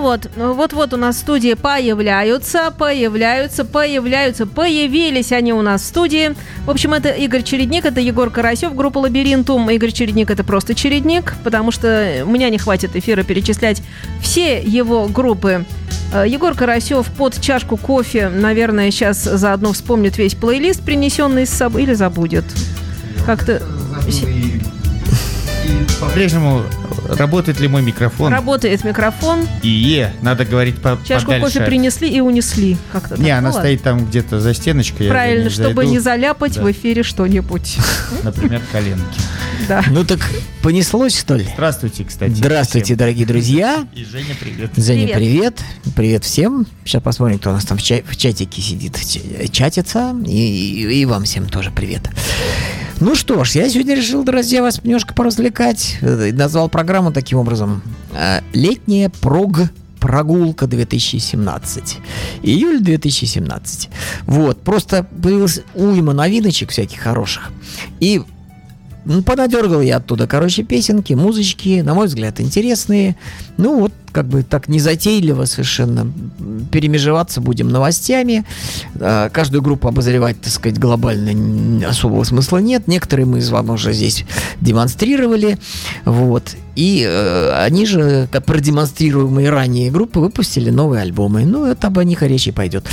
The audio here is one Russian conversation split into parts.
Ну вот, вот-вот у нас в студии появляются, появляются, появляются, появились они у нас в студии. В общем, это Игорь Чередник, это Егор Карасев, группа «Лабиринтум». Игорь Чередник – это просто Чередник, потому что у меня не хватит эфира перечислять все его группы. Э, Егор Карасев под чашку кофе, наверное, сейчас заодно вспомнит весь плейлист, принесенный с собой, или забудет. Как-то... По-прежнему работает ли мой микрофон? Работает микрофон. И е, надо говорить по Чашку подальше. кофе принесли и унесли. Как-то Не, так она было. стоит там где-то за стеночкой. Правильно, не чтобы зайду. не заляпать Да. в эфире что-нибудь. Например, коленки. Да. Ну так понеслось, что ли? Здравствуйте, кстати. Здравствуйте, всем. дорогие друзья. И Женя, привет. Женя, Привет. привет. Привет всем. Сейчас посмотрим, кто у нас там в, ча- в чатике сидит, чатится. И, и- и вам всем тоже привет. Ну что ж, я сегодня решил, друзья, вас немножко поразвлекать. Э, Назвал программу таким образом. э, Летняя прог прогулка 2017. Июль 2017. Вот, просто появилась уйма новиночек всяких хороших. И ну, понадергал я оттуда, короче, песенки, музычки, на мой взгляд, интересные. Ну, вот, как бы так незатейливо совершенно перемежеваться будем новостями. А, Каждую группу обозревать, так сказать, глобально особого смысла нет. Некоторые мы с вами уже здесь демонстрировали. Вот. И э, они же, как продемонстрируемые ранее группы, выпустили новые альбомы. Ну, это об них и речь и пойдет.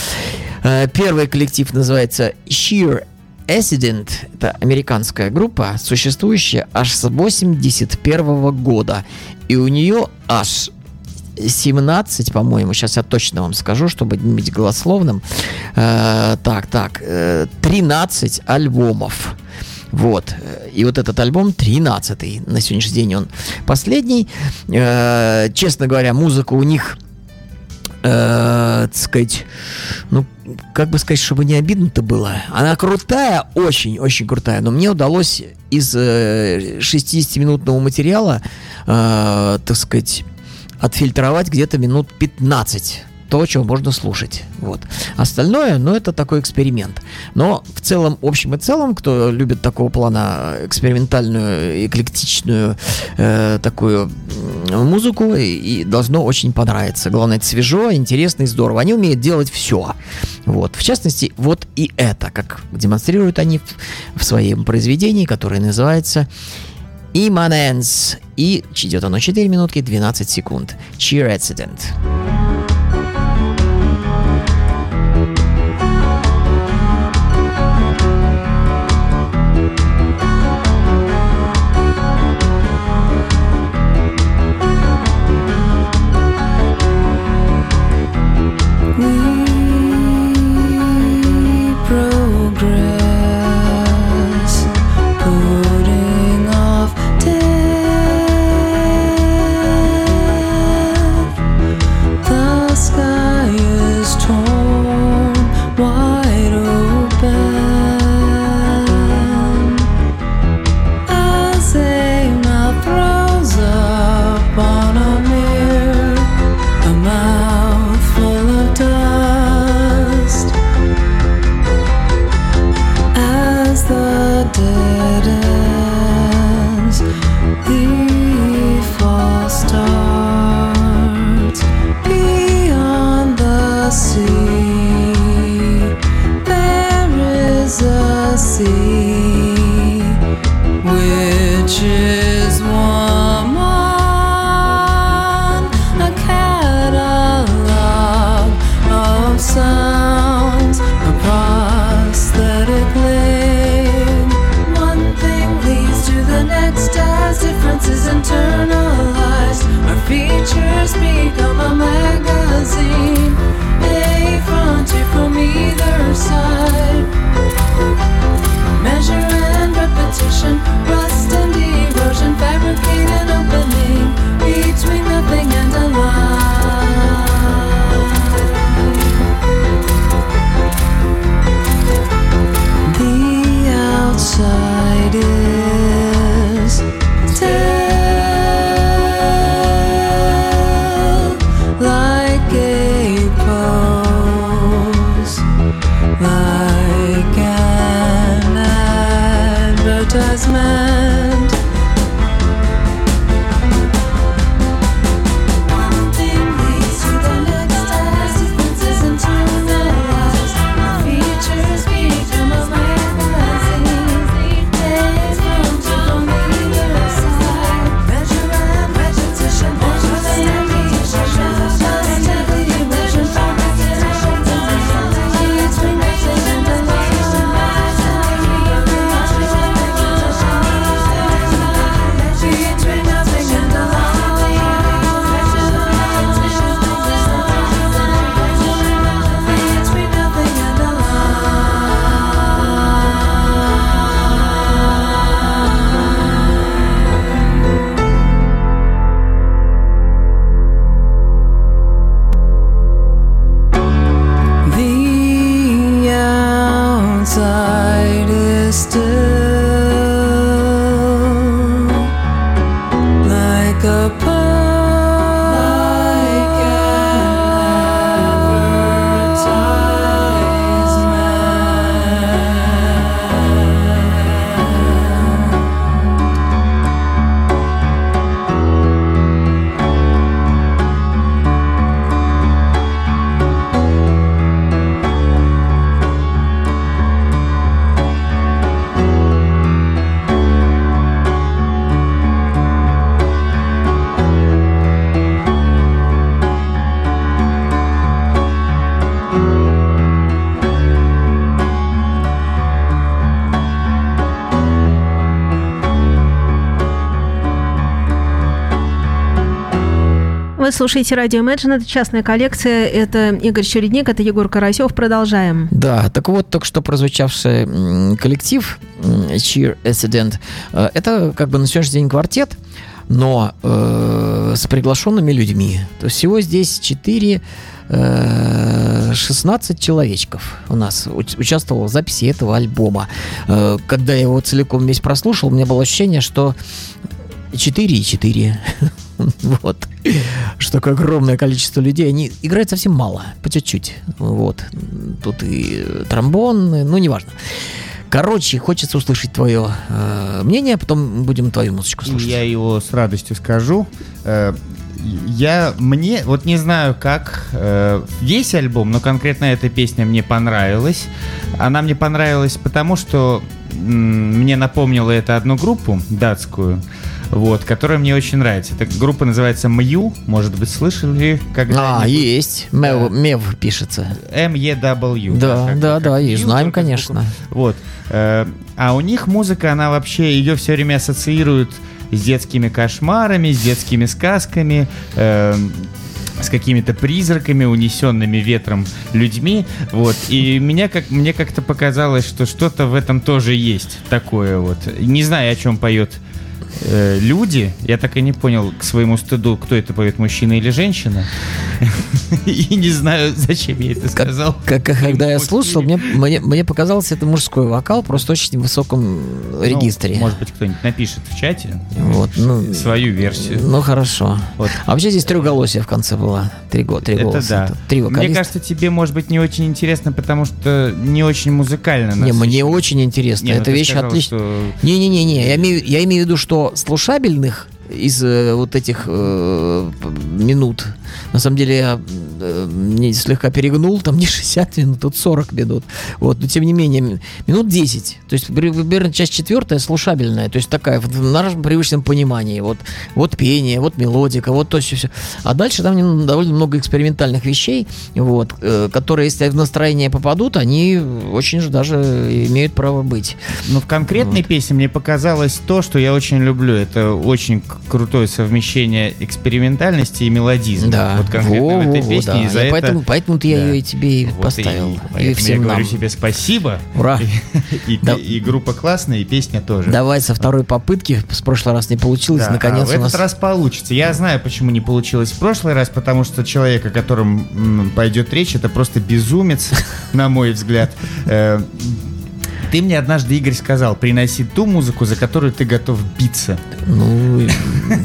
Э, Первый коллектив называется Sheer Accident – это американская группа, существующая аж с 81 года. И у нее аж 17, по-моему, сейчас я точно вам скажу, чтобы не быть голословным. Э, так, так, э, 13 альбомов. Вот. И вот этот альбом 13 на сегодняшний день он последний. Э, честно говоря, музыка у них э, так сказать, ну, как бы сказать, чтобы не обидно-то было. Она крутая, очень-очень крутая, но мне удалось из э, 60-минутного материала, э, так сказать, отфильтровать где-то минут 15 то, чего можно слушать. Вот. Остальное, ну, это такой эксперимент. Но в целом, общем и целом, кто любит такого плана экспериментальную, эклектичную э, такую музыку, и, и должно очень понравиться. Главное, это свежо, интересно и здорово. Они умеют делать все. Вот. В частности, вот и это, как демонстрируют они в, в своем произведении, которое называется Immanence. И идет оно 4 минутки 12 секунд. Cheer Accident. Слушаете радио Imagine, это частная коллекция, это Игорь Чередник, это Егор Карасев. Продолжаем. Да, так вот, только что прозвучавший коллектив Cheer Accident, э, это как бы на сегодняшний день квартет, но э, с приглашенными людьми. То есть всего здесь 4 э, 16 человечков у нас уч- участвовало в записи этого альбома. Э, когда я его целиком весь прослушал, у меня было ощущение, что 4 и 4. Вот. Что такое огромное количество людей. Они играют совсем мало, по чуть-чуть. Вот. Тут и тромбон, ну, неважно. Короче, хочется услышать твое э, мнение, а потом будем твою музычку слушать. Я его с радостью скажу. Э, Я мне, вот не знаю, как э, весь альбом, но конкретно эта песня мне понравилась. Она мне понравилась потому, что мне напомнила это одну группу датскую, вот, которая мне очень нравится. Эта группа называется Мью, может быть, слышали когда А, есть. Мев, Мев пишется. M-E-W. Да, как- да, как да, и Мью, знаем, конечно. буквой. Вот. Э, А у них музыка, она вообще, ее все время ассоциируют с детскими кошмарами, с детскими сказками, э, с какими-то призраками, унесенными ветром людьми. Вот. И меня как, мне как-то показалось, что что-то в этом тоже есть такое вот. Не знаю, о чем поет э, люди. Я так и не понял к своему стыду, кто это поет, мужчина или женщина. И не знаю, зачем я это сказал. Как, как- когда я слушал, мне, мне, мне показалось, это мужской вокал, просто очень в высоком Ну, регистре. может быть, кто-нибудь напишет в чате Вот, ну, свою версию. ну хорошо. Вот. А вообще здесь трехголосие в конце было. Три, го- три Это голоса. да. Три Мне кажется, тебе может быть не очень интересно, потому что не очень музыкально. Не, мне очень интересно. Не, ну Эта вещь что- Не-не-не, я имею, я имею в виду, что слушабельных из э, вот этих э, минут, на самом деле я э, не слегка перегнул, там не 60 минут, тут 40 минут. Вот, но тем не менее, минут 10. То есть, при- примерно часть четвертая слушабельная, то есть такая в, нашем привычном понимании. Вот, вот пение, вот мелодика, вот то все. А дальше там довольно много экспериментальных вещей, вот, э, которые, если в настроение попадут, они очень же даже имеют право быть. Ну, в конкретной песне мне показалось то, что я очень люблю. Это очень крутое совмещение экспериментальности и мелодизма. Да, Вот конкретно в этой песне. да. и за И это... поэтому, поэтому-то я Да. ее и тебе Вот поставил. И, И, поэтому всем я нам. говорю тебе спасибо. Ура! И, Да. и группа классная, и песня тоже. Давай со второй попытки. С прошлый раз не получилось. Да, Наконец а в у нас... этот раз получится. Я знаю, почему не получилось в прошлый раз, потому что человек, о котором пойдет речь, это просто безумец, на мой взгляд. Ты мне однажды, Игорь, сказал, приноси ту музыку, за которую ты готов биться. Ну,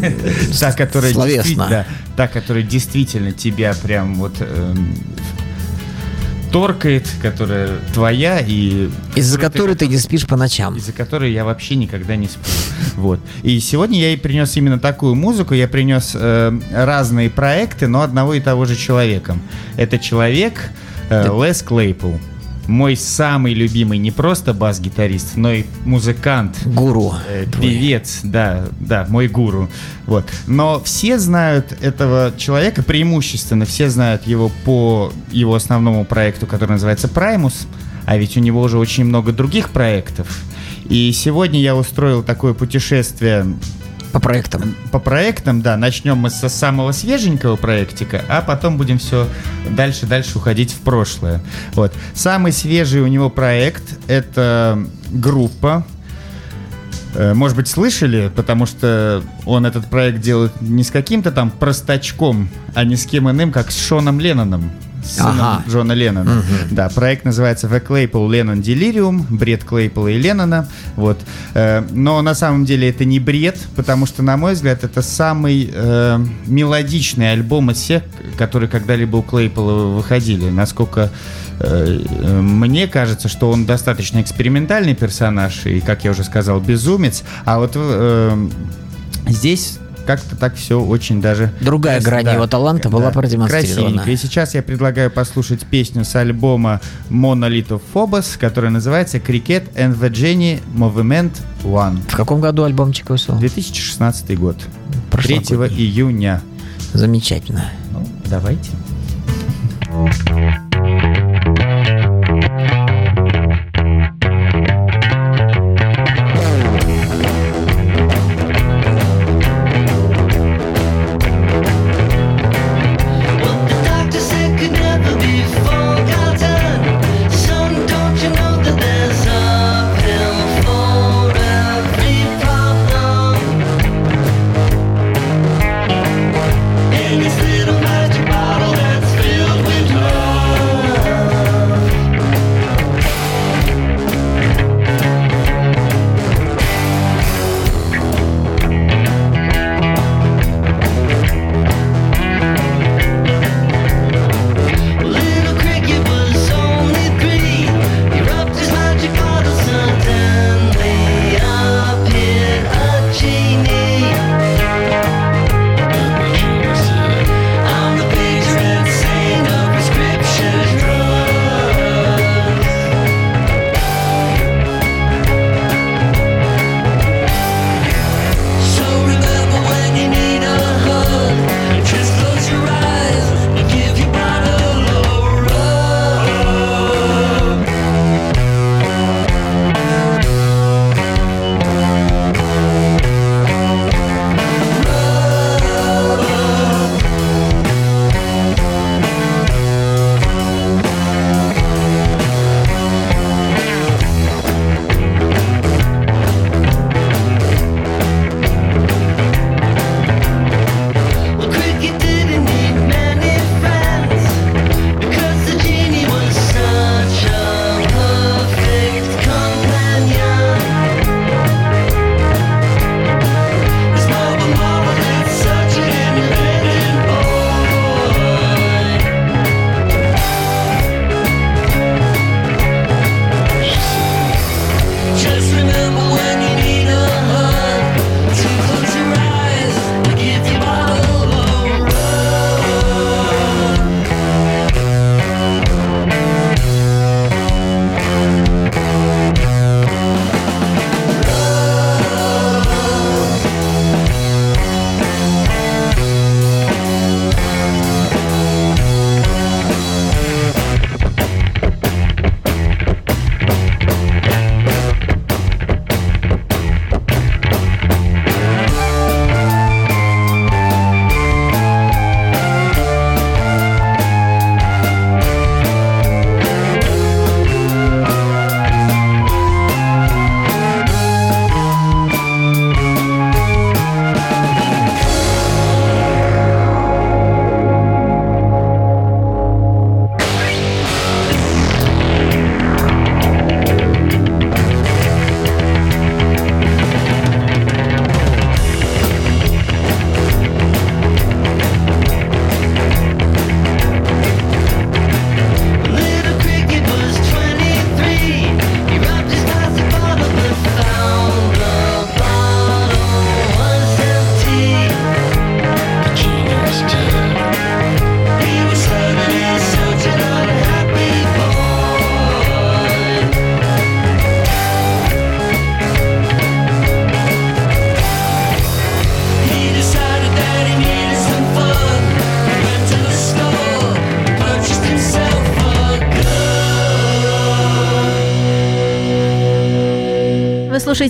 Та, которая Словесно. та, которая действительно тебя прям вот эм, торкает, которая твоя и из-за которой которой ты не спишь по ночам. из-за которой я вообще никогда не сплю. Вот. И сегодня я и принес именно такую музыку. Я принес э, разные проекты, но одного и того же человека. Это человек э, Лес Клейпл. Мой самый любимый не просто бас-гитарист, но и музыкант. Гуру. Э. Певец, да, да, мой гуру. Вот. Но все знают этого человека, преимущественно все знают его по его основному проекту, который называется Primus, а ведь у него уже очень много других проектов. И сегодня я устроил такое путешествие По проектам. по проектам, да, начнем мы со самого свеженького проектика, а потом будем все дальше-дальше уходить в прошлое. Вот. Самый свежий у него проект — это группа, Э, Может быть, слышали, потому что он этот проект делает не с каким-то там простачком, а не с кем иным, как с Шоном Ленноном. Сыном Ага. Джона Леннона. Да, проект называется The Claypool Lennon Delirium, бред Клейпола и Леннона. Вот. Э, Но на самом деле это не бред, потому что, на мой взгляд, это самый э, мелодичный альбом из всех, которые когда-либо у Клейпола выходили. Насколько э, мне кажется, что он достаточно экспериментальный персонаж и, как я уже сказал, безумец. А вот э, здесь как-то так все очень даже... Другая красиво. грань его таланта была продемонстрирована. красивенько. И сейчас я предлагаю послушать песню с альбома Monolith of Phobos, которая называется Cricket and the Jenny Movement One. В каком году альбомчик вышел? 2016 год. 3 Прошлогодний. июня. Замечательно. Ну, давайте. Cricket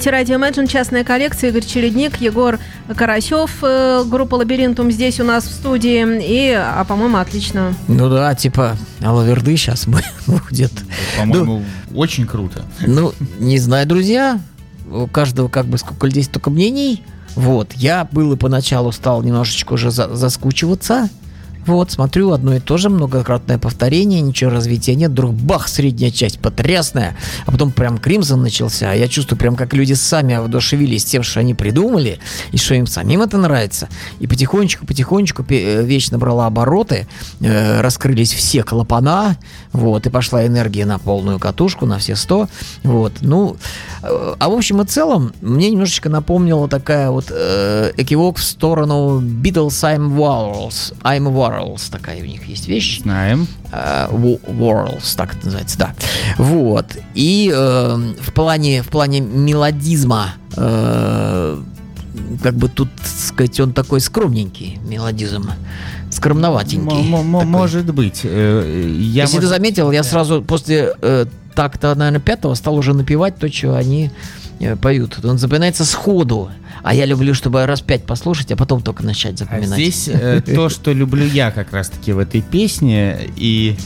слушаете радио Imagine, частная коллекция, Игорь Чередник, Егор Карасев, э, группа Лабиринтум здесь у нас в студии. И, а по-моему, отлично. Ну да, типа Алаверды сейчас будет. По-моему, очень круто. Ну, не знаю, друзья. У каждого как бы сколько здесь только мнений. Вот, я был и поначалу стал немножечко уже за- заскучиваться. Вот, смотрю, одно и то же, многократное повторение, ничего развития нет, вдруг бах, средняя часть потрясная, а потом прям Кримзон начался, а я чувствую прям как люди сами воодушевились тем, что они придумали, и что им самим это нравится. И потихонечку-потихонечку э, вещь набрала обороты, э, раскрылись все клапана, вот, и пошла энергия на полную катушку, на все сто, вот, ну, э, а в общем и целом, мне немножечко напомнила такая вот э, экивок в сторону Beatles I'm Warrels, I'm Warrels, такая у них есть вещь, Знаем. э, Wo- Warrels, так это называется, да. Вот. И э, в плане в плане мелодизма э, как бы тут, так сказать, он такой скромненький мелодизм, скромноватенький. М- м- такой. Может быть. Э, Я, Если ты может- заметил, я сразу после э, такта, наверное, пятого стал уже напевать то, что они поют. Он запоминается сходу. А я люблю, чтобы раз пять послушать, а потом только начать А запоминать. здесь э, то, что люблю я как раз-таки в этой песне, и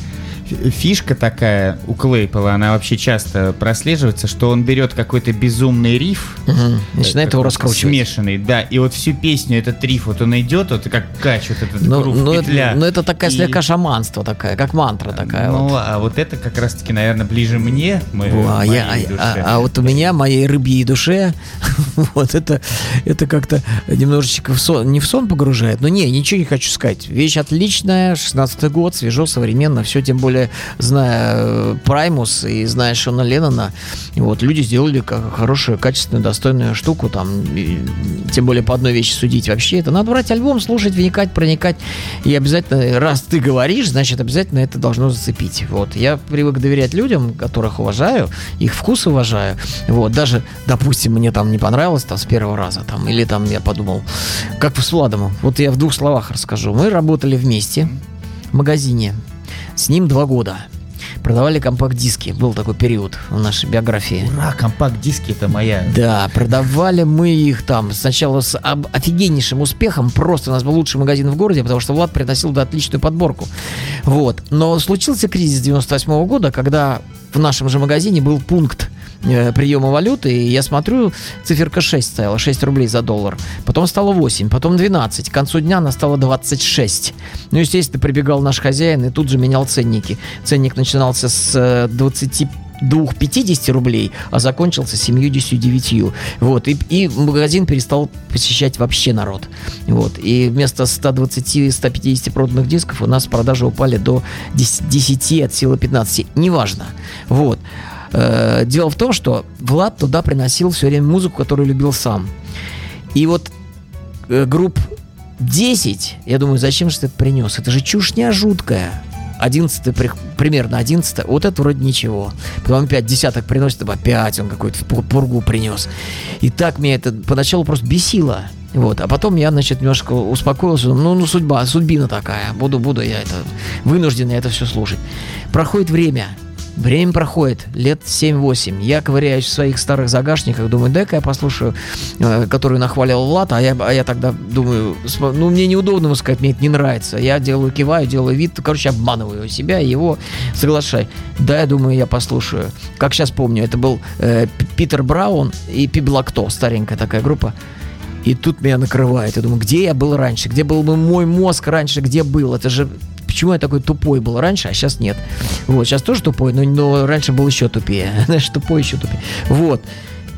фишка такая у Клейпола, она вообще часто прослеживается, что он берет какой-то безумный риф, Мгм. Начинает его раскручивать. Смешанный, да, и вот всю песню этот риф, вот он идет, вот как кач, вот этот Ну, круг, ну, петля. это, ну, это такая И- слегка шаманство такая, как мантра такая ну, вот. а вот это как раз-таки, наверное, ближе мне, мо- Во, а, моей я- а- душе. а- а вот у меня, моей рыбьей душе, вот это, это как-то немножечко в сон, не в сон погружает, но не, ничего не хочу сказать. Вещь отличная, 16 год, свежо, современно, все, тем более, зная э, Праймус и зная Шона Леннона, вот, люди сделали как хорошую, качественную, достойную штуку, там, и тем более по одной вещи судить вообще, это надо брать альбом, слушать, вникать, проникать, и обязательно, раз ты говоришь, значит, обязательно это должно зацепить, вот, я привык доверять людям, которых уважаю, их вкус уважаю, вот, даже, допустим, мне там не понравилось там с первого раза, там, или там я подумал, как с Владом, вот я в двух словах расскажу, мы работали вместе в магазине, с ним два года, продавали компакт-диски, был такой период в нашей биографии. Ура, компакт-диски это моя. Да, продавали мы их там сначала с офигеннейшим успехом. Просто у нас был лучший магазин в городе, потому что Влад приносил да, отличную подборку. Вот. Но случился кризис 98 года, когда в нашем же магазине был пункт э, приема валюты, и я смотрю, циферка 6 стояла, 6 рублей за доллар. Потом стало 8, потом 12. К концу дня она стала 26. Ну, естественно, прибегал наш хозяин и тут же менял ценники. Ценник начинался с э, 20 двух 50 рублей, а закончился 79. Вот. И, и магазин перестал посещать вообще народ. Вот. И вместо 120-150 проданных дисков у нас продажи упали до 10, 10 от силы 15. Неважно. Вот. Э, Дело в том, что Влад туда приносил все время музыку, которую любил сам. И вот э, групп 10, я думаю, зачем же ты это принес? Это же чушня жуткая. 11 примерно 11 вот это вроде ничего. Потом опять десяток приносит, опять он какой-то пу- пургу принес. И так меня это поначалу просто бесило. Вот. А потом я, значит, немножко успокоился. Ну, ну, судьба, судьбина такая. Буду, буду я это, вынужден я это все слушать. Проходит время. Время проходит, лет 7-8. Я ковыряюсь в своих старых загашниках, думаю, дай-ка я послушаю, э, которую нахваливал Влад, а я, а я тогда думаю, ну, мне неудобно сказать, мне это не нравится. Я делаю, киваю, делаю вид, короче, обманываю себя, его соглашай. Да, я думаю, я послушаю. Как сейчас помню, это был э, Питер Браун и Пиблакто, старенькая такая группа. И тут меня накрывает. Я думаю, где я был раньше? Где был бы мой мозг раньше? Где был? Это же... Почему я такой тупой был раньше, а сейчас нет? Вот, сейчас тоже тупой, но, но раньше был еще тупее. Знаешь, тупой еще тупее. Вот.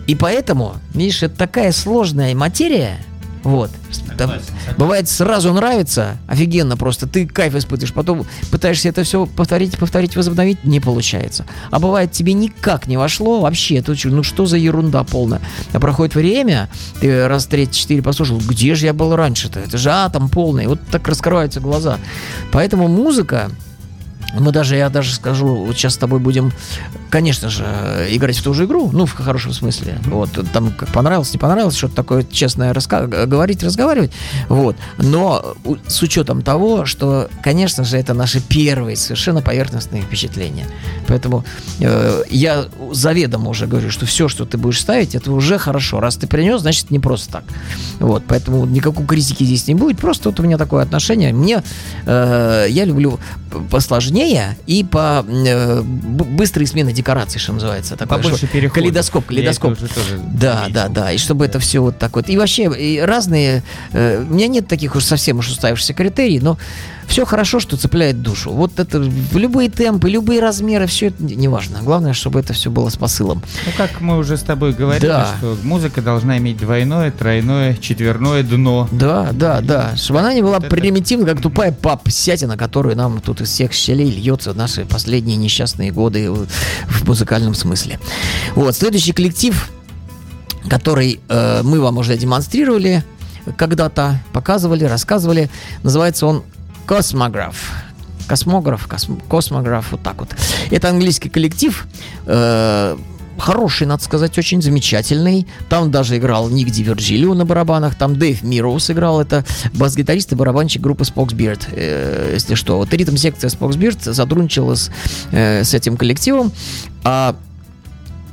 И поэтому, видишь, это такая сложная материя. Вот. Там бывает сразу нравится, офигенно просто, ты кайф испытываешь, потом пытаешься это все повторить, повторить, возобновить, не получается. А бывает тебе никак не вошло, вообще, это ну что за ерунда полная. А проходит время, ты раз третий-четыре послушал, где же я был раньше-то? Это же атом полный, вот так раскрываются глаза. Поэтому музыка, мы даже, я даже скажу, вот сейчас с тобой будем конечно же, играть в ту же игру, ну, в хорошем смысле. Вот, там как понравилось, не понравилось, что-то такое честное раска- говорить, разговаривать. Вот. Но с учетом того, что, конечно же, это наши первые совершенно поверхностные впечатления. Поэтому э, я заведомо уже говорю, что все, что ты будешь ставить, это уже хорошо. Раз ты принес, значит, не просто так. Вот, поэтому никакой критики здесь не будет. Просто вот у меня такое отношение. Мне, э, я люблю посложнее и по э, б- быстрые смены декораций, что называется. Такое, Побольше переходов. Калейдоскоп, калейдоскоп. это уже тоже Да, заметил. да, да. И чтобы это все вот так вот. И вообще, и разные... э, у меня нет таких уж совсем уж уставившихся критерий, но все хорошо, что цепляет душу. Вот это в любые темпы, любые размеры, все это не- неважно. Главное, чтобы это все было с посылом. Ну, как мы уже с тобой говорили, Да. что музыка должна иметь двойное, тройное, четверное дно. Да, да, да. Чтобы она не была Вот это- примитивна, как тупая пап-сятина, которую нам тут из всех щелей льется в наши последние несчастные годы в в музыкальном смысле. Вот, следующий коллектив, который э, мы вам уже демонстрировали когда-то, показывали, рассказывали, называется он Космограф. Космограф, косм- космограф, вот так вот. Это английский коллектив, э, хороший, надо сказать, очень замечательный. Там даже играл Ник Ди Вирджилио на барабанах, там Дэйв Мироуз играл, это бас-гитарист и барабанщик группы Spokesbeard, э, если что. Вот ритм-секция Spokesbeard сотрудничала с, э, с этим коллективом, а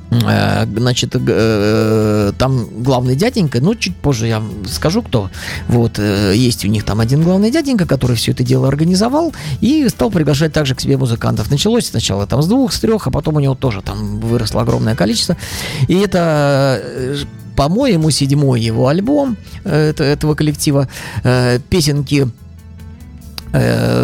Значит, г- э, там главный дяденька, ну, чуть позже я скажу, кто. Вот, э, есть у них там один главный дяденька, который все это дело организовал и стал приглашать также к себе музыкантов. Началось сначала там с двух, с трех, а потом у него тоже там выросло огромное количество. И это э, по-моему, седьмой его альбом э, это- этого коллектива. Э, Песенки Э,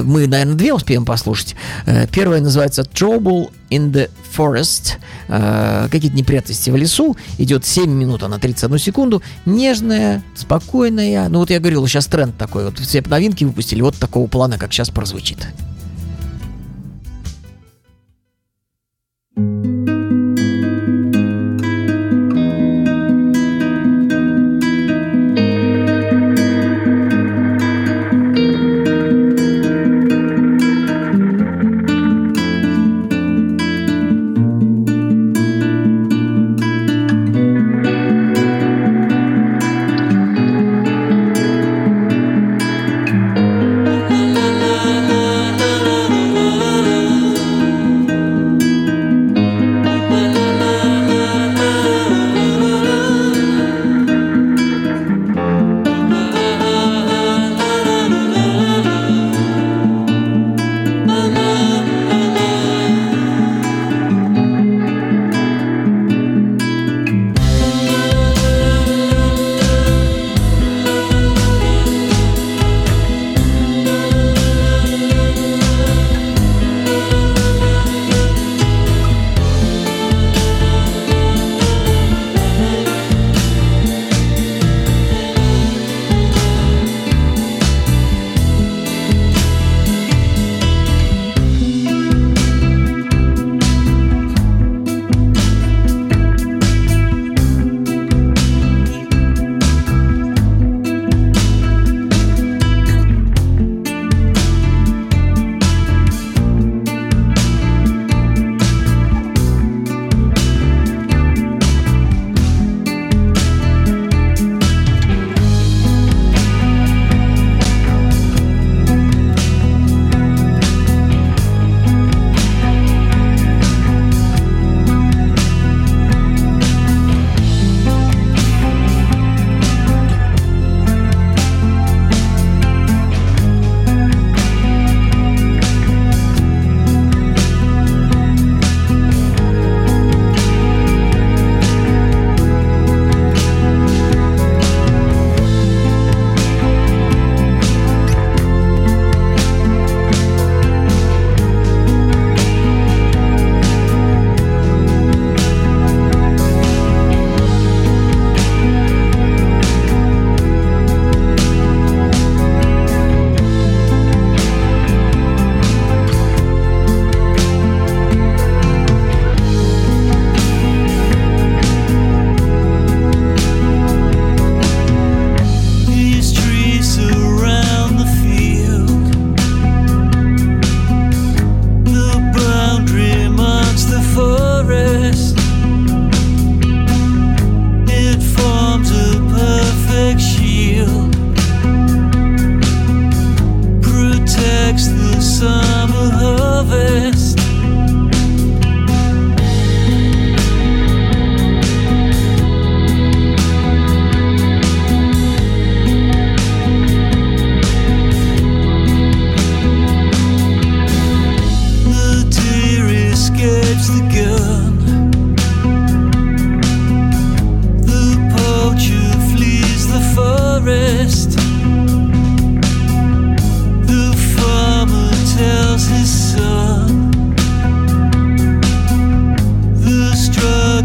мы, наверное, две успеем послушать. Э, Первая называется Trouble in the Forest. Э, Какие-то неприятности в лесу. Идет 7 минут, она 31 секунду. Нежная, спокойная. Ну вот я говорил, сейчас тренд такой. Вот все новинки выпустили вот такого плана, как сейчас прозвучит.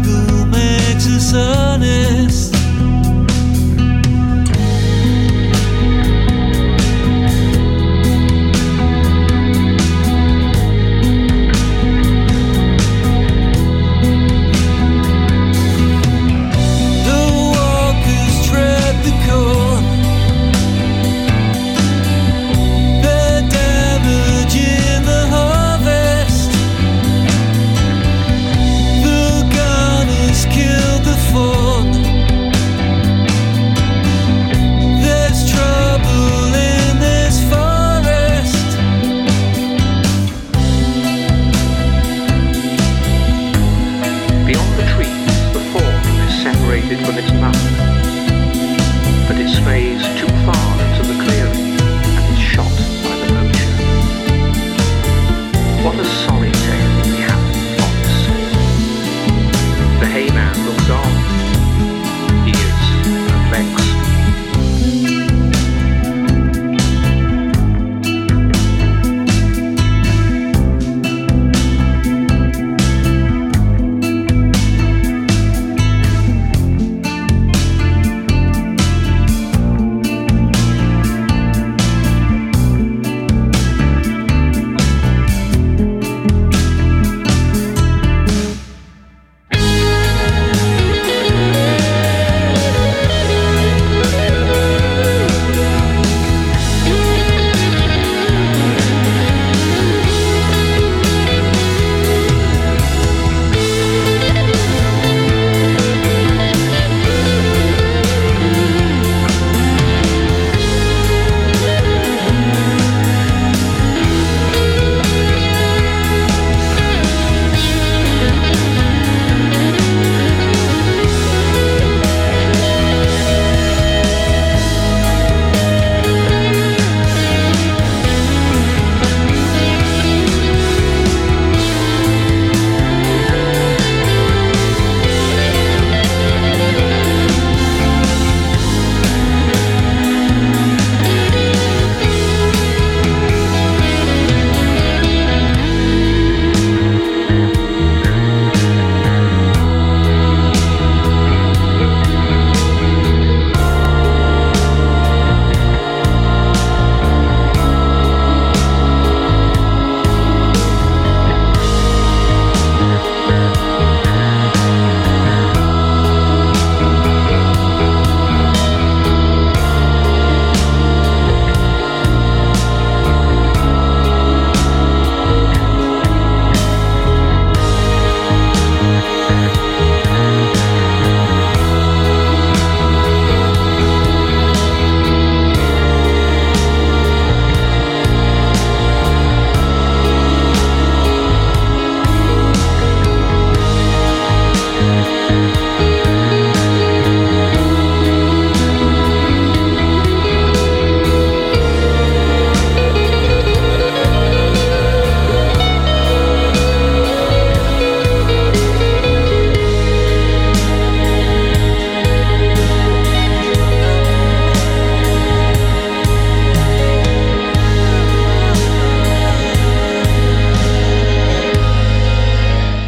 그 어둠의 주선에 그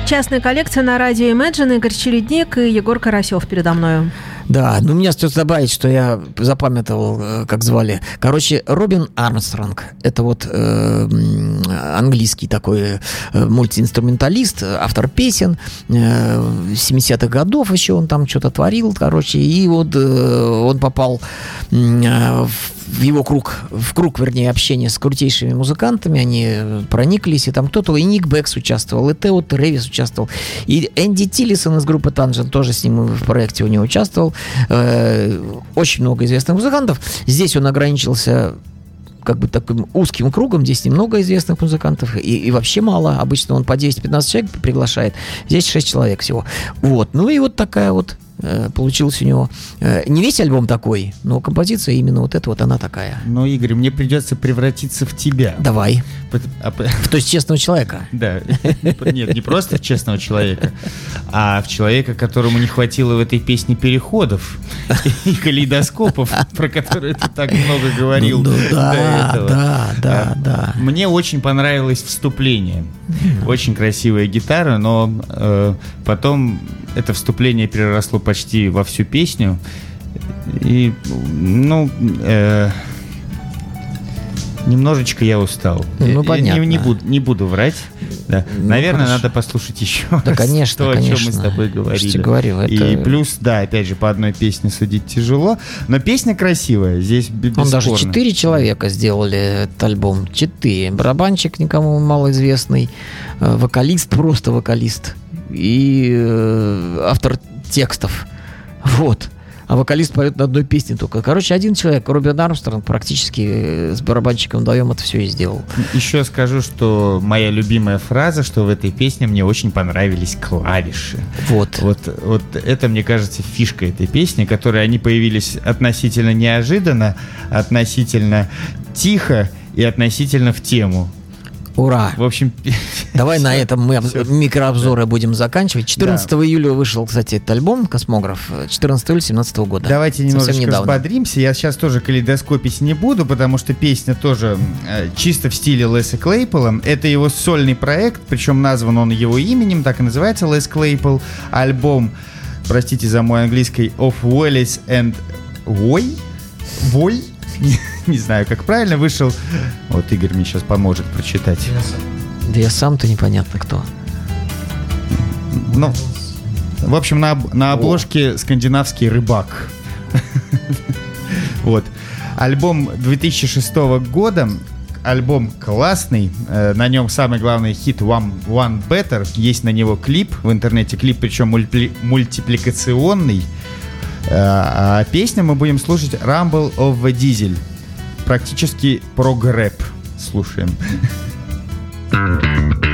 Частная коллекция на радио Imagine, Игорь Чередник и Егор Карасев передо мною. Да, ну мне остается добавить, что я запамятовал, э, как звали. Короче, Робин Армстронг. Это вот э, английский такой э, мультиинструменталист, автор песен. Э, 70-х годов еще он там что-то творил, короче. И вот э, он попал э, в в его круг, в круг, вернее, общения с крутейшими музыкантами, они прониклись, и там кто-то, и Ник Бэкс участвовал, и Тео Трэвис участвовал, и Энди Тиллисон из группы Танжен тоже с ним в проекте у него участвовал. Э, Очень много известных музыкантов. Здесь он ограничился как бы таким узким кругом. Здесь немного известных музыкантов и, и вообще мало. Обычно он по 10-15 человек приглашает. Здесь 6 человек всего. Вот. Ну и вот такая вот э, получилась у него. э, не весь альбом такой, но композиция именно вот эта вот она такая. Но, Игорь, мне придется превратиться в тебя. Давай. А То есть честного человека. Да. Нет, не просто в честного человека, а в человека, которому не хватило в этой песне переходов и калейдоскопов, про которые ты так много говорил Ну, ну, до да, этого. да, да, да. Мне очень понравилось вступление. Очень красивая гитара, но э, потом это вступление переросло почти во всю песню. И, ну, э, немножечко я устал. Ну, Я- я понятно. Не, не буду, не буду врать. Да. Ну, Наверное, хорошо. надо послушать еще Да, раз конечно, то, о чем мы конечно. с тобой Я говорили. тебе говорю, И это- плюс, да, опять же, по одной песне судить тяжело, но песня красивая, здесь б- Он даже бесспорно. четыре человека сделали этот альбом. Четыре. Барабанщик никому малоизвестный, э, вокалист, просто вокалист. И э, автор текстов. Вот. А вокалист поет на одной песне только. Короче, один человек, Робин Армстронг, практически э, с барабанщиком вдвоем это все и сделал. Еще скажу, что моя любимая фраза, что в этой песне мне очень понравились клавиши. Вот. Вот, вот это, мне кажется, фишка этой песни, которые они появились относительно неожиданно, относительно тихо и относительно в тему. Ура! В общем, Давай на этом мы микрообзоры будем заканчивать. 14 июля вышел, кстати, этот альбом «Космограф». 14 июля 2017 года. Давайте немножечко взбодримся. Я сейчас тоже калейдоскопить не буду, потому что песня тоже э, чисто в стиле Леса Клейпола. Это его сольный проект, причем назван он его именем, так и называется Лес Клейпол. Альбом, простите за мой английский, Of Wallace and Way? Вой? Не знаю, как правильно вышел. Вот Игорь мне сейчас поможет прочитать. Да я сам-то непонятно кто. Ну, в общем, на, на обложке скандинавский рыбак. Вот. Альбом 2006 года. Альбом классный. Э, На нем самый главный хит One, One Better. Есть на него клип в интернете. Клип, причем мульпли- мультипликационный. Э, А песню мы будем слушать Rumble of the Diesel. Практически прогрэп. Слушаем. Some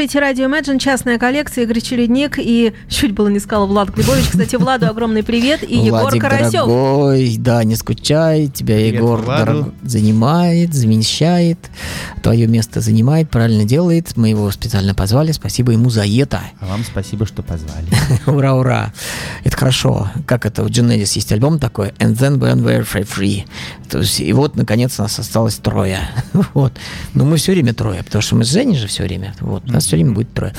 слушаете радио Imagine, частная коллекция, Игорь Чередник и чуть было не сказала Влад Глебович. Кстати, Владу огромный привет и Егор Владик, Карасев. дорогой, да, не скучай, тебя Привет Егор Владу. Занимает, замещает, твое место занимает, правильно делает. Мы его специально позвали, спасибо ему за это. А вам спасибо, что позвали. Ура, ура. Это хорошо. Как это, у Genesis есть альбом такой, And Then When We're Free Free. То есть, и вот, наконец, нас осталось трое. вот. Но мы все время трое, потому что мы с Женей же все время. Вот. Нас все время будет трое.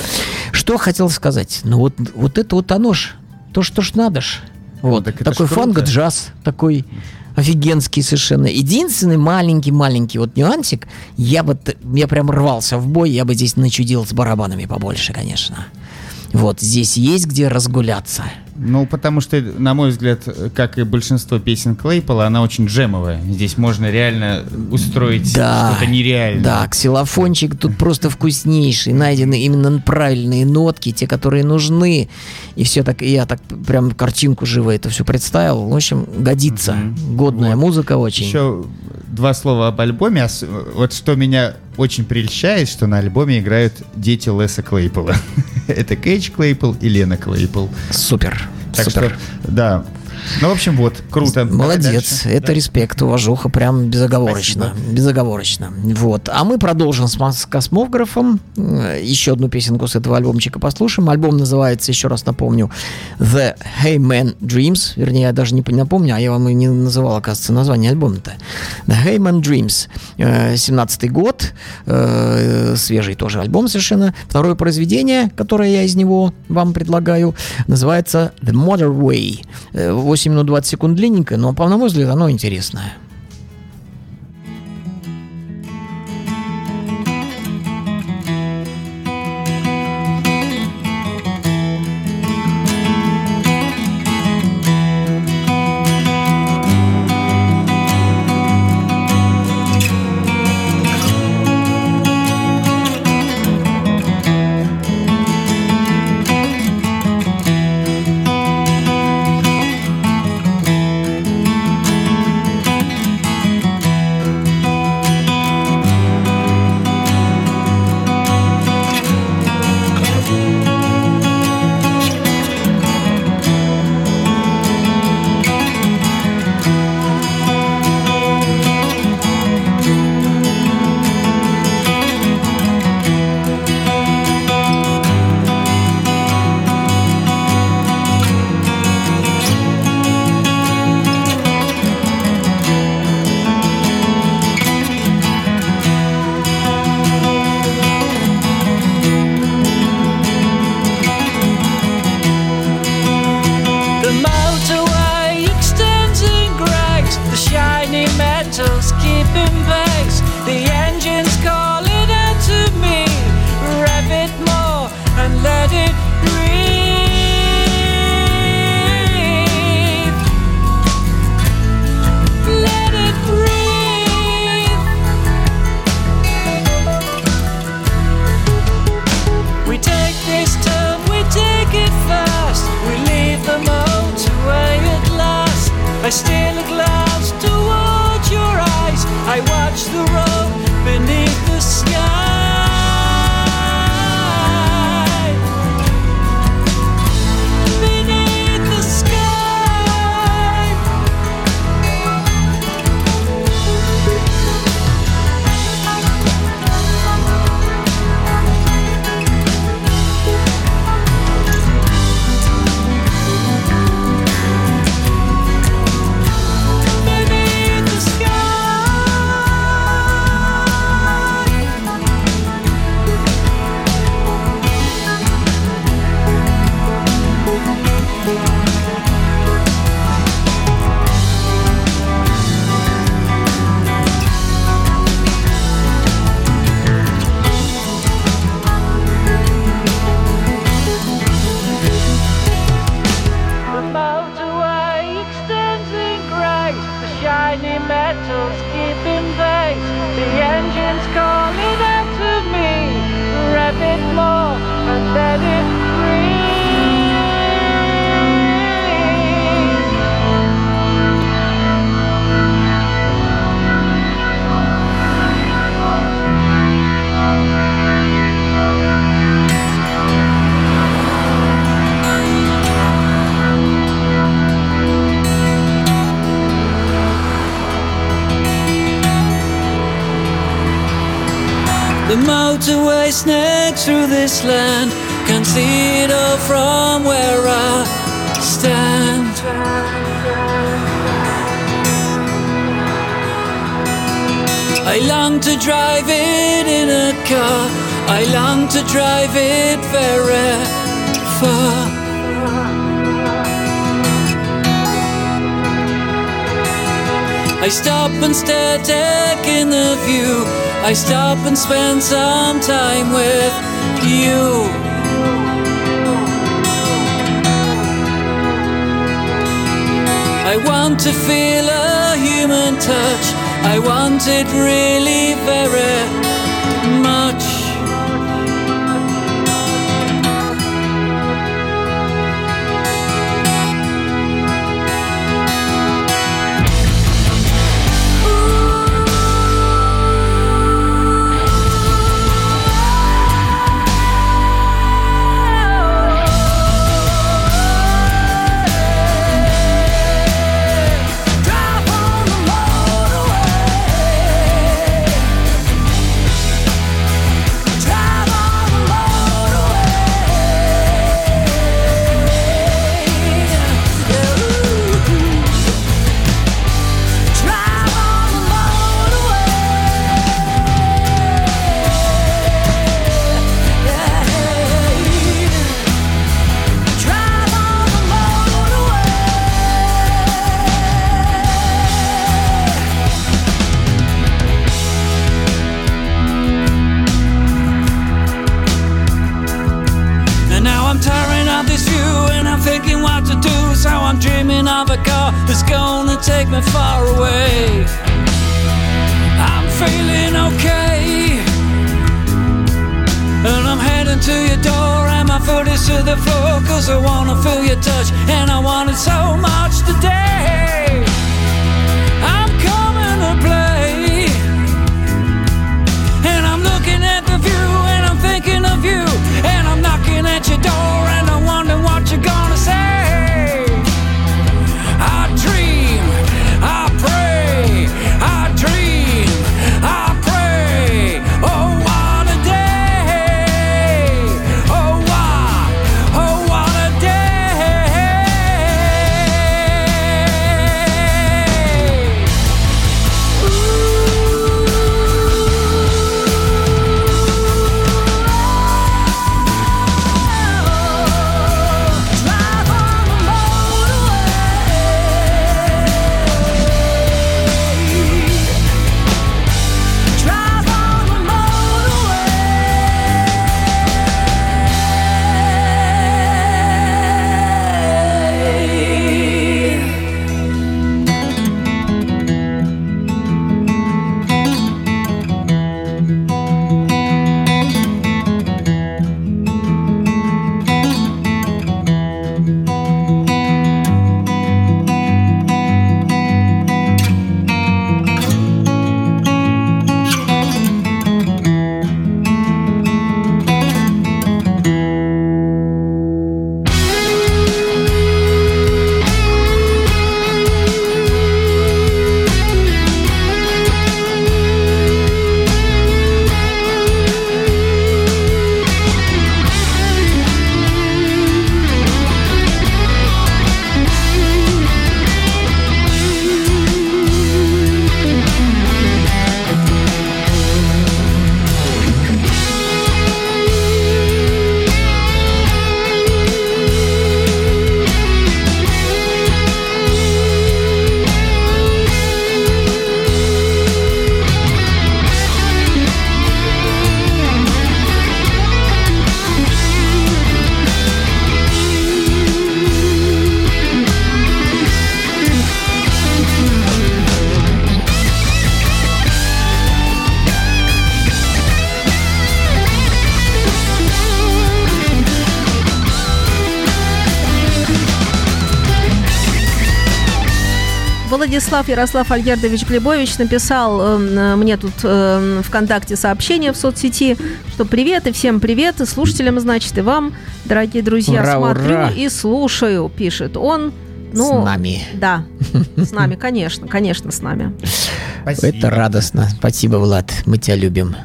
Что хотел сказать? Ну вот, вот это вот оно ж, то, что ж надо ж. Вот. так это ж такой фанго-джаз, такой офигенский совершенно. Единственный маленький-маленький вот нюансик, я бы, я прям рвался в бой, я бы здесь начудил с барабанами побольше, конечно. Вот, здесь есть где разгуляться. Ну, потому что, на мой взгляд, как и большинство песен Клейпола, она очень джемовая. Здесь можно реально устроить Да, что-то нереальное. Да, ксилофончик тут просто вкуснейший. Найдены именно правильные нотки, те, которые нужны. И все так, я так прям картинку живо это все представил. В общем, годится. Годная Вот. музыка очень. Еще два слова об альбоме. Ос- Вот что меня очень прельщает, что на альбоме играют дети Леса Клейпола. Это Кейдж Клейпол и Лена Клейпол. Супер. Так Супер. что, да. Ну, в общем, вот, круто. Молодец, это Да. респект, уважуха, прям безоговорочно, безоговорочно. Вот, а мы продолжим с, с космографом. Э, Еще одну песенку с этого альбомчика послушаем. Альбом называется, еще раз напомню, The Hey Man Dreams. Вернее, я даже не напомню, а я вам и не называл, оказывается, название альбома-то. The Hey Man Dreams. Э, 17-й год, э, свежий тоже альбом совершенно. Второе произведение, которое я из него вам предлагаю, называется The Modern Way. Э, 8 минут 20 секунд длинненькое, но, по на мой взгляд, оно интересное. This land. Can see it all from where I stand. I long to drive it in a car. I long to drive it very far. I stop and stare, taking the view. I stop and spend some time with you. I want to feel a human touch. I want it really very much. Владислав Ярослав Альгердович Глебович написал э, м, мне тут э, ВКонтакте сообщение в соцсети, что привет и всем привет, и слушателям, значит, и вам, дорогие друзья, Ура, смотрю ура. и слушаю, пишет он. Ну, С нами. Да, с нами, конечно, конечно, с нами. Спасибо. Это радостно. Спасибо, Влад. Мы тебя любим.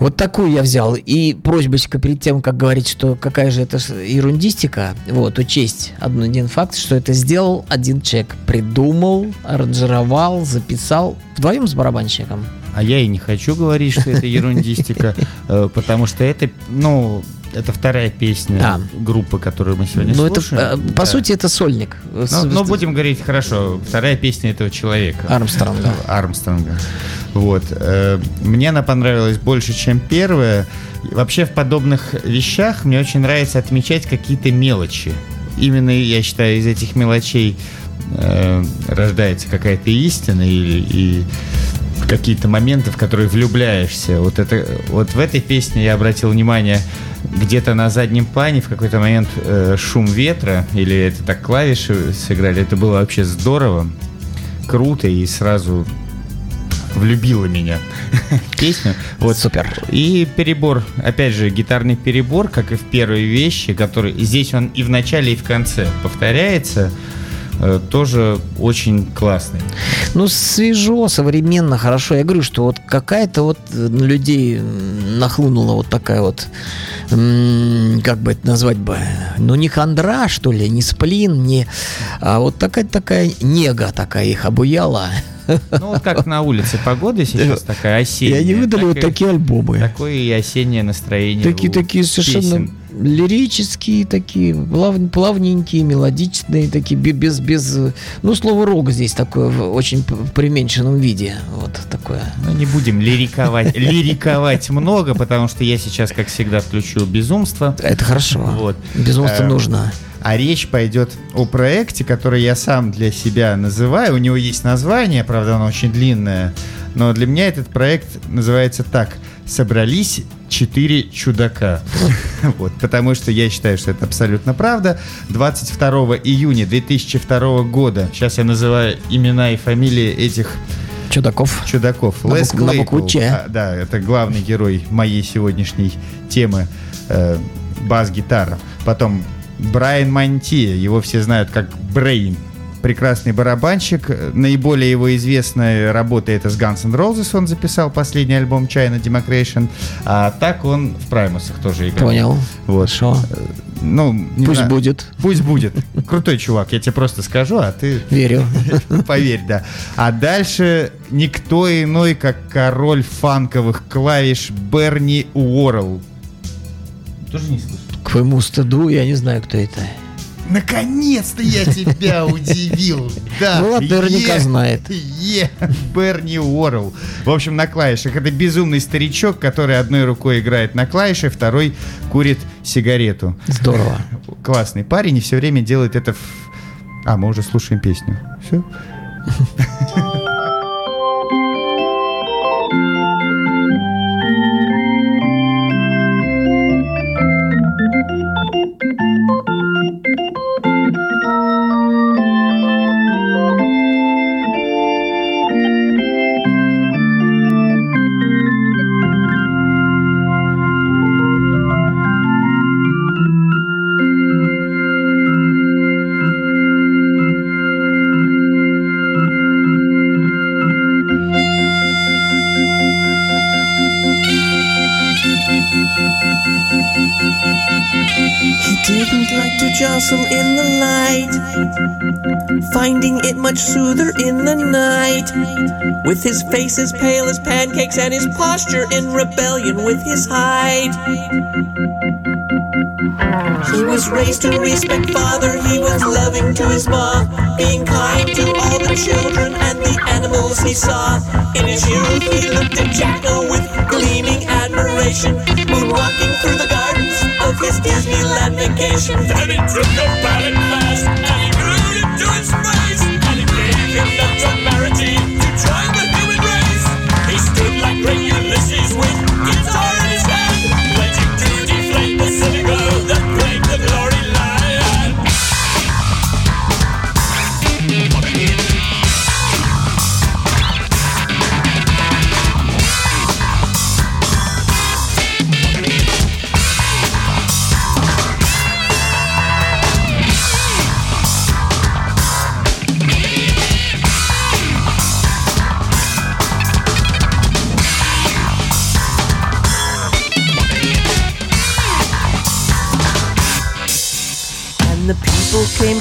Вот такую я взял. И просьбочка перед тем, как говорить, что какая же это ерундистика, вот, учесть один, один факт, что это сделал один человек. Придумал, аранжировал, записал вдвоем с барабанщиком. А я и не хочу говорить, что это ерундистика, э, потому что это, ну, это вторая песня А. группы, которую мы сегодня Ну, это, слушаем. э, по Да. сути, это сольник. С- Ну, ну, будем говорить хорошо. Вторая песня этого человека. Армстронга. Армстронга. Вот. Э, Мне она понравилась больше, чем первая. Вообще в подобных вещах мне очень нравится отмечать какие-то мелочи. Именно, я считаю, из этих мелочей э, рождается какая-то истина или и какие-то моменты, в которые влюбляешься. Вот это, вот в этой песне я обратил внимание, где-то на заднем плане в какой-то момент э, шум ветра или это так клавиши сыграли. Это было вообще здорово, круто и сразу влюбила меня песню. Вот Супер. и перебор, опять же, гитарный перебор, как и в первой вещи, который здесь он и в начале, и в конце повторяется, тоже очень классный. Ну, свежо, современно, хорошо. Я говорю, что вот какая-то вот э, людей нахлынула вот такая вот, как бы это назвать бы, ну, не хандра, что ли, не сплин, не... А вот такая такая нега такая их обуяла. Ну, вот как на улице погода сейчас такая И осенняя. они выдали вот и- такие альбомы. Такое и осеннее настроение. Такие, такие совершенно лирические, такие плав- плавненькие, мелодичные, такие бе- без, без, э, ну, слово рок здесь такое в очень применьшенном виде, вот такое. Ну, не будем лириковать, лириковать много, потому что я сейчас, как всегда, включу безумство. Это хорошо. Вот. Безумство Эм, нужно. А речь пойдет о проекте, который я сам для себя называю. У него есть название, правда, оно очень длинное. Но для меня этот проект называется так. Собрались четыре чудака. Вот, потому что я считаю, что это абсолютно правда. 22 июня 2002 года, сейчас я называю имена и фамилии этих Чудаков. чудаков. На Лес. А, да, это главный герой моей сегодняшней темы. э, бас-гитара. Потом Брайан Монтия, его все знают как Брейн. Прекрасный барабанщик. Э, Наиболее его известная работа это с Guns N' Roses. Он записал последний альбом China Democration. А так он в Праймусах тоже играл. Понял. Вот. Хорошо. Ну, не Пусть знаю. будет. Пусть будет. Крутой чувак, я тебе просто скажу, а ты Верю. Поверь, да. А дальше никто иной, как король фанковых клавиш Берни Уоррелл. Тоже не слышу. К твоему стыду я не знаю, кто это. Наконец-то я тебя удивил. Да. Ну, ладно, наверняка Е- знает. Е, Берни Уоррелл. В общем, на клавишах. Это безумный старичок, который одной рукой играет на клавише, второй курит сигарету. Здорово. Классный парень и все время делает это в... А, мы уже слушаем песню. Все? in the light, finding it much soother in the night. With his face as pale as pancakes and his posture in rebellion with his height. He was raised to respect father, he was loving to his mom, being kind to all the children and the animals he saw. In his youth, he looked at Jacko with gleaming admiration, moonwalking through the gardens this gives me vacation. Turn into the bottom last night.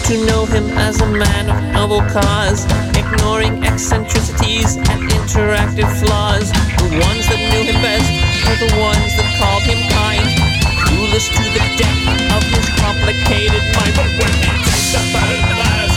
To know him as a man of noble cause, ignoring eccentricities and interactive flaws. The ones that knew him best were the ones that called him kind, clueless to the depth of his complicated mind. But when he takes a battered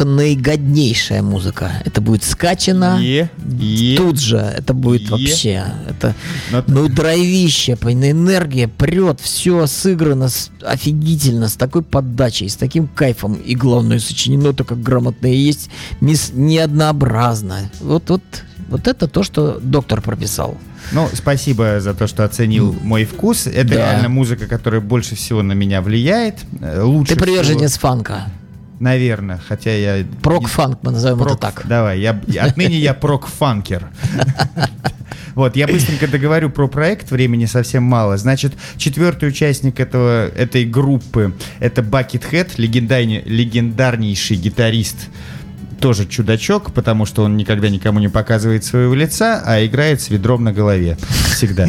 просто наигоднейшая музыка. Это будет скачано. Е, е. Тут же это будет Е. вообще. Это, Но- ну, драйвище, энергия прет, все сыграно с- офигительно, с такой подачей, с таким кайфом. И главное, сочинено так как грамотно и есть неоднообразно. Вот, вот, вот это то, что доктор прописал. Ну, спасибо за то, что оценил мой вкус. Это Да. реально музыка, которая больше всего на меня влияет. Э, Лучше Ты приверженец всего, фанка. Наверное, хотя я... Прок-фанк, мы назовем Прок- это так. Давай, я, отныне я прок-фанкер. Вот, я быстренько договорю про проект, времени совсем мало. Значит, четвертый участник этого, этой группы это Buckethead, легендарнейший гитарист, тоже чудачок, потому что он никогда никому не показывает своего лица, а играет с ведром на голове. Всегда.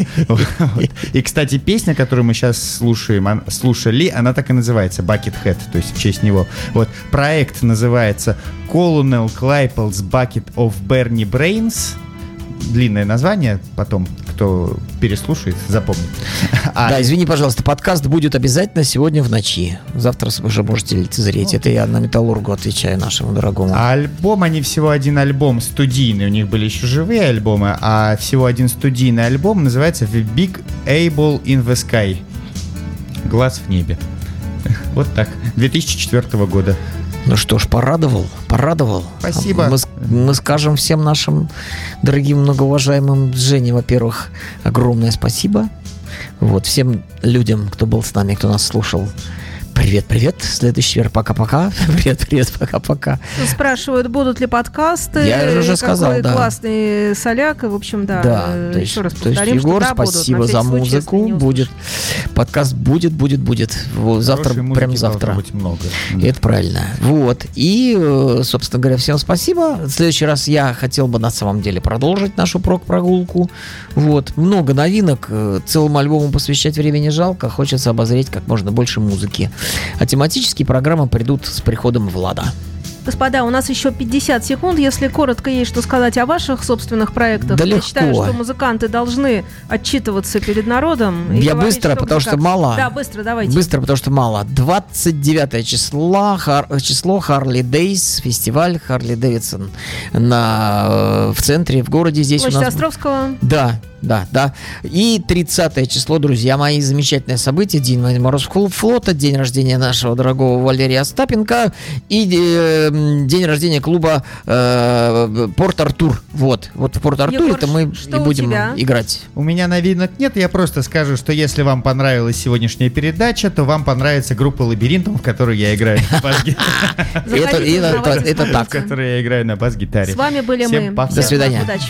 И, кстати, песня, которую мы сейчас слушаем, слушали, она так и называется, Buckethead, то есть в честь него. Вот. Проект называется Colonel Claypool's Bucket of Bernie Brains. Длинное название, потом, кто переслушает, запомнит. А Да, извини, пожалуйста, подкаст будет обязательно сегодня в ночи. Завтра вы уже можете лицезреть. Это я на металлургу отвечаю нашему дорогому. А альбом, они всего один альбом студийный, у них были еще живые альбомы, а всего один студийный альбом называется The Big Able in the Sky. Глаз в небе. Вот так. 2004 года. Ну что ж, порадовал, порадовал. Спасибо. Мы, мы скажем всем нашим дорогим, многоуважаемым Жене, во-первых, огромное спасибо. Вот, всем людям, кто был с нами, кто нас слушал. Привет, привет. Следующий четверг. Пока-пока. Привет, привет. Пока-пока. Спрашивают, будут ли подкасты. Я уже Какой сказал, да. классный соляк. В общем, да. Да, э, то есть, еще раз то есть, повторим, Егор, что да, спасибо за случай, музыку. не Будет подкаст, будет, будет, будет. Вот, завтра, прям завтра. быть много. Это правильно. Вот. И, э, собственно говоря, всем спасибо. В следующий раз я хотел бы на самом деле продолжить нашу прок-прогулку. Вот. Много новинок. Э, Целому альбому посвящать времени жалко. Хочется обозреть как можно больше музыки. А тематические программы придут с приходом Влада. Господа, у нас еще 50 секунд. Если коротко есть что сказать о ваших собственных проектах, Да я легко. считаю, что музыканты должны отчитываться перед народом. Я говорить, быстро, потому где что как. мало. Да, быстро, давайте. Быстро, потому что мало. 29 числа, хар- число Харли Дейс, фестиваль Харли Дэвидсон на, э, в центре, в городе здесь Площадь у нас. Островского. Да, да, да. И 30 число, друзья мои, замечательное событие. День морского флота, день рождения нашего дорогого Валерия Остапенко и э, день рождения клуба э, Порт-Артур. Вот, вот в Порт-Артуре Егор, это мы что и у будем тебя? играть. У меня новинок нет, я просто скажу, что если вам понравилась сегодняшняя передача, то вам понравится группа Лабиринтом, в которой я играю на бас-гитаре. Это, так. В которой я играю на бас-гитаре. С вами были мы. До свидания. Удачи.